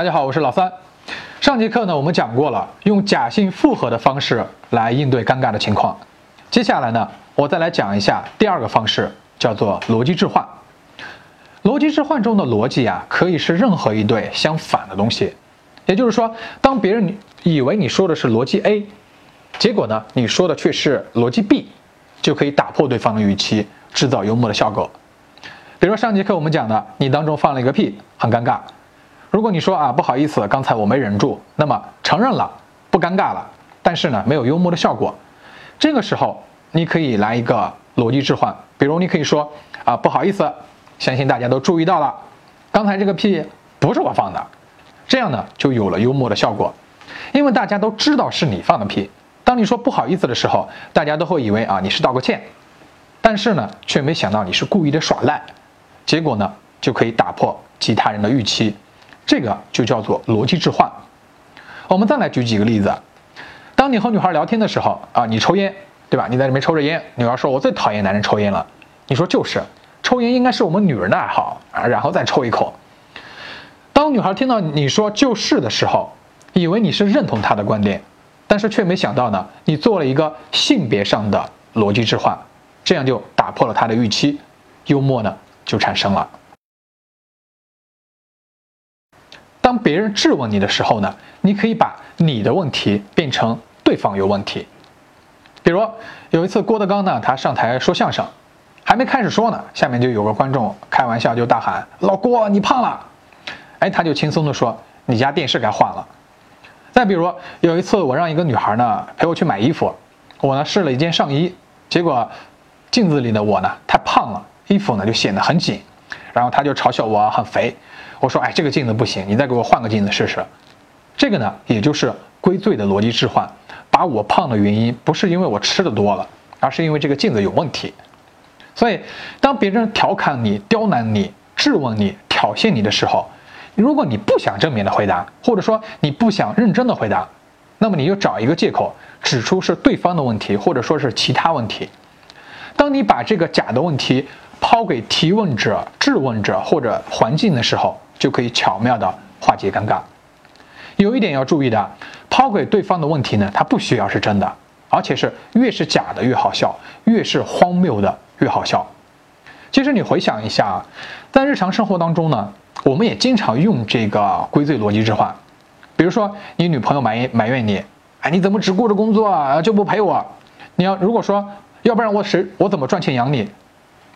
大家好，我是老三。上节课呢，我们讲过了用假性复合的方式来应对尴尬的情况。接下来呢，我再来讲一下第二个方式，叫做逻辑置换。逻辑置换中的逻辑啊，可以是任何一对相反的东西。也就是说，当别人以为你说的是逻辑 A，结果呢，你说的却是逻辑 B，就可以打破对方的预期，制造幽默的效果。比如上节课我们讲的，你当中放了一个屁，很尴尬。如果你说啊不好意思，刚才我没忍住，那么承认了，不尴尬了，但是呢没有幽默的效果。这个时候你可以来一个逻辑置换，比如你可以说啊不好意思，相信大家都注意到了，刚才这个屁不是我放的，这样呢就有了幽默的效果，因为大家都知道是你放的屁。当你说不好意思的时候，大家都会以为啊你是道个歉，但是呢却没想到你是故意的耍赖，结果呢就可以打破其他人的预期。这个就叫做逻辑置换。我们再来举几个例子。当你和女孩聊天的时候啊，你抽烟，对吧？你在里面抽着烟，女孩说：“我最讨厌男人抽烟了。”你说：“就是，抽烟应该是我们女人的爱好啊。”然后再抽一口。当女孩听到你说“就是”的时候，以为你是认同她的观点，但是却没想到呢，你做了一个性别上的逻辑置换，这样就打破了她的预期，幽默呢就产生了。当别人质问你的时候呢，你可以把你的问题变成对方有问题。比如有一次郭德纲呢，他上台说相声，还没开始说呢，下面就有个观众开玩笑就大喊：“老郭，你胖了！”哎，他就轻松的说：“你家电视该换了。”再比如有一次我让一个女孩呢陪我去买衣服，我呢试了一件上衣，结果镜子里的我呢太胖了，衣服呢就显得很紧，然后他就嘲笑我很肥。我说，哎，这个镜子不行，你再给我换个镜子试试。这个呢，也就是归罪的逻辑置换，把我胖的原因不是因为我吃的多了，而是因为这个镜子有问题。所以，当别人调侃你、刁难你、质问你、挑衅你的时候，如果你不想正面的回答，或者说你不想认真的回答，那么你就找一个借口，指出是对方的问题，或者说是其他问题。当你把这个假的问题抛给提问者、质问者或者环境的时候，就可以巧妙的化解尴尬。有一点要注意的，抛给对方的问题呢，它不需要是真的，而且是越是假的越好笑，越是荒谬的越好笑。其实你回想一下啊，在日常生活当中呢，我们也经常用这个归罪逻辑置换。比如说，你女朋友埋埋怨你，哎，你怎么只顾着工作啊，就不陪我？你要如果说，要不然我谁我怎么赚钱养你？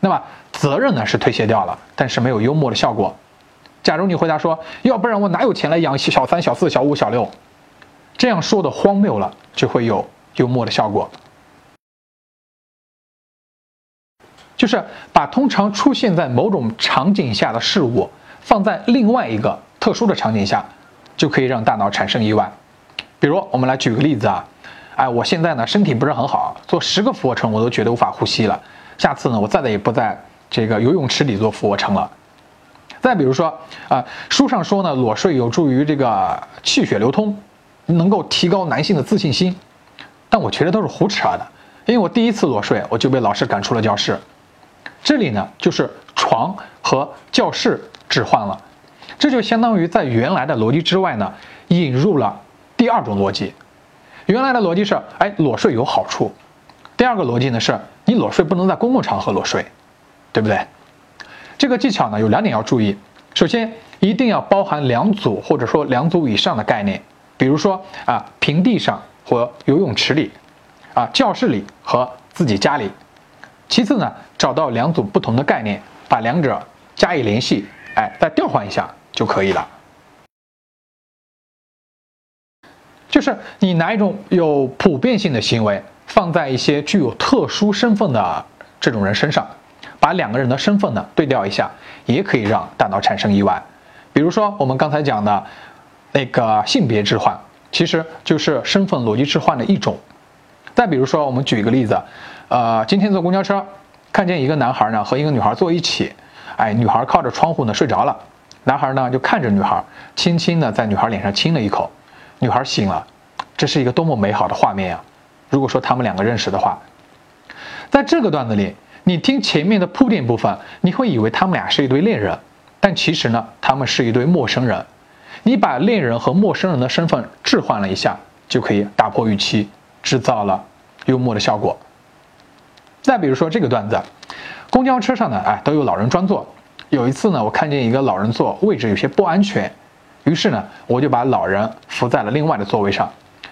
那么责任呢是推卸掉了，但是没有幽默的效果。假如你回答说，要不然我哪有钱来养小三、小四、小五、小六？这样说的荒谬了，就会有幽默的效果。就是把通常出现在某种场景下的事物放在另外一个特殊的场景下，就可以让大脑产生意外。比如，我们来举个例子啊，哎，我现在呢身体不是很好，做十个俯卧撑我都觉得无法呼吸了。下次呢，我再也不在这个游泳池里做俯卧撑了。再比如说啊，书上说呢，裸睡有助于这个气血流通，能够提高男性的自信心，但我觉得都是胡扯的，因为我第一次裸睡我就被老师赶出了教室。这里呢，就是床和教室置换了，这就相当于在原来的逻辑之外呢，引入了第二种逻辑。原来的逻辑是，哎，裸睡有好处。第二个逻辑呢，是你裸睡不能在公共场合裸睡，对不对？这个技巧呢有两点要注意，首先一定要包含两组或者说两组以上的概念，比如说啊平地上或游泳池里，啊教室里和自己家里。其次呢找到两组不同的概念，把两者加以联系，哎再调换一下就可以了。就是你拿一种有普遍性的行为放在一些具有特殊身份的这种人身上。把两个人的身份呢对调一下，也可以让大脑产生意外。比如说我们刚才讲的那个性别置换，其实就是身份逻辑置换的一种。再比如说，我们举一个例子，呃，今天坐公交车，看见一个男孩呢和一个女孩坐一起，哎，女孩靠着窗户呢睡着了，男孩呢就看着女孩，轻轻的在女孩脸上亲了一口，女孩醒了，这是一个多么美好的画面呀！如果说他们两个认识的话，在这个段子里。你听前面的铺垫部分，你会以为他们俩是一对恋人，但其实呢，他们是一对陌生人。你把恋人和陌生人的身份置换了一下，就可以打破预期，制造了幽默的效果。再比如说这个段子，公交车上呢，哎，都有老人专座。有一次呢，我看见一个老人坐位置有些不安全，于是呢，我就把老人扶在了另外的座位上。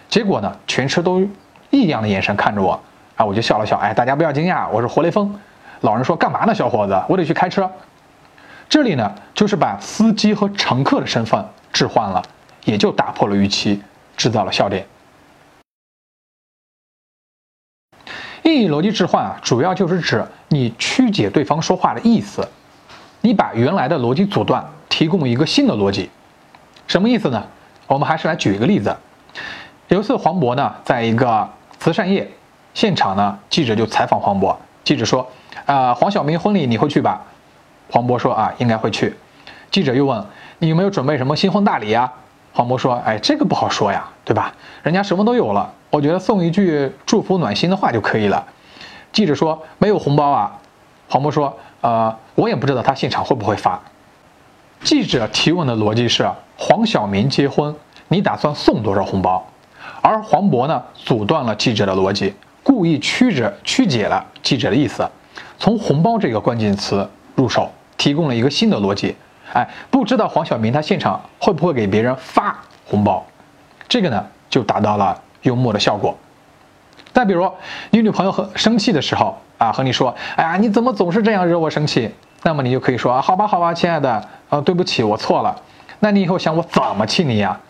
结果呢，全车都异样的眼神看着我，啊，我就笑了笑，哎，大家不要惊讶，我是活雷锋。老人说：“干嘛呢，小伙子？我得去开车。”这里呢，就是把司机和乘客的身份置换了，也就打破了预期，制造了笑点。意义逻辑置换啊，主要就是指你曲解对方说话的意思，你把原来的逻辑阻断，提供一个新的逻辑。什么意思呢？我们还是来举一个例子。有一次，黄渤呢，在一个慈善夜现场呢，记者就采访黄渤，记者说。啊，黄晓明婚礼你会去吧？黄渤说啊，应该会去。记者又问你有没有准备什么新婚大礼啊？黄渤说，哎，这个不好说呀，对吧？人家什么都有了，我觉得送一句祝福暖心的话就可以了。记者说没有红包啊？黄渤说，呃，我也不知道他现场会不会发。记者提问的逻辑是黄晓明结婚，你打算送多少红包？而黄渤呢，阻断了记者的逻辑，故意曲折曲解了记者的意思。从红包这个关键词入手，提供了一个新的逻辑。哎，不知道黄晓明他现场会不会给别人发红包？这个呢，就达到了幽默的效果。再比如，你女朋友和生气的时候啊，和你说：“哎呀，你怎么总是这样惹我生气？”那么你就可以说：“好吧，好吧，亲爱的，啊，对不起，我错了。那你以后想我怎么气你呀？”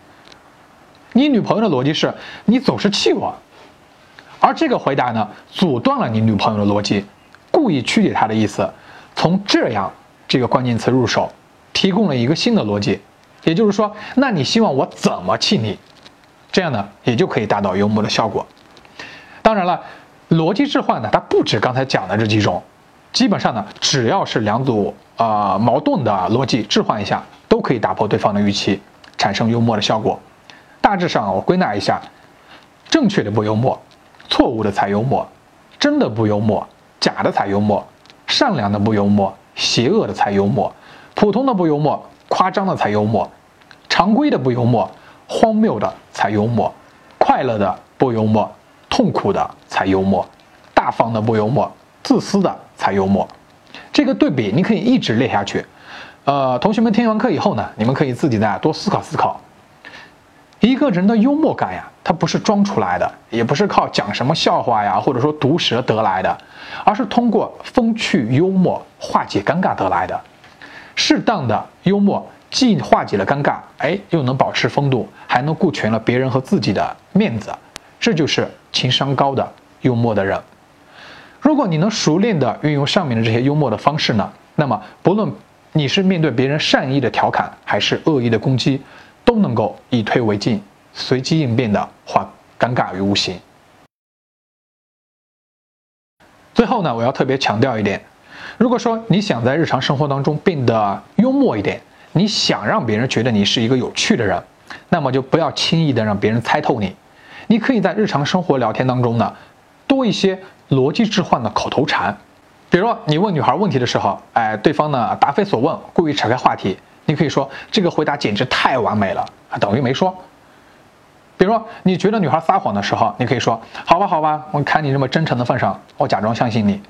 你女朋友的逻辑是：你总是气我，而这个回答呢，阻断了你女朋友的逻辑。故意曲解她的意思，从这样这个关键词入手，提供了一个新的逻辑，也就是说，那你希望我怎么气你？这样呢，也就可以达到幽默的效果。当然了，逻辑置换呢，它不止刚才讲的这几种，基本上呢，只要是两组呃矛盾的逻辑置换一下，都可以打破对方的预期，产生幽默的效果。大致上我归纳一下：正确的不幽默，错误的才幽默，真的不幽默。假的才幽默，善良的不幽默，邪恶的才幽默，普通的不幽默，夸张的才幽默，常规的不幽默，荒谬的才幽默，快乐的不幽默，痛苦的才幽默，大方的不幽默，自私的才幽默。这个对比你可以一直列下去。呃，同学们听完课以后呢，你们可以自己再多思考思考。一个人的幽默感呀，它不是装出来的，也不是靠讲什么笑话呀，或者说毒舌得来的，而是通过风趣幽默化解尴尬得来的。适当的幽默既化解了尴尬，哎，又能保持风度，还能顾全了别人和自己的面子，这就是情商高的幽默的人。如果你能熟练的运用上面的这些幽默的方式呢，那么不论你是面对别人善意的调侃，还是恶意的攻击。都能够以退为进，随机应变的化尴尬于无形。最后呢，我要特别强调一点：如果说你想在日常生活当中变得幽默一点，你想让别人觉得你是一个有趣的人，那么就不要轻易的让别人猜透你。你可以在日常生活聊天当中呢，多一些逻辑置换的口头禅，比如你问女孩问题的时候，哎，对方呢答非所问，故意扯开话题。你可以说这个回答简直太完美了啊，等于没说。比如说你觉得女孩撒谎的时候，你可以说好吧好吧，我看你这么真诚的份上，我假装相信你。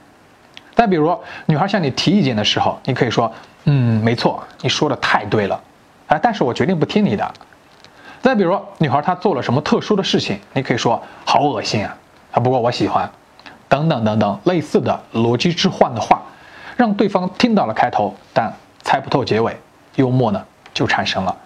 再比如女孩向你提意见的时候，你可以说嗯没错，你说的太对了，啊但是我决定不听你的。再比如女孩她做了什么特殊的事情，你可以说好恶心啊啊不过我喜欢，等等等等类似的逻辑置换的话，让对方听到了开头，但猜不透结尾。幽默呢，就产生了。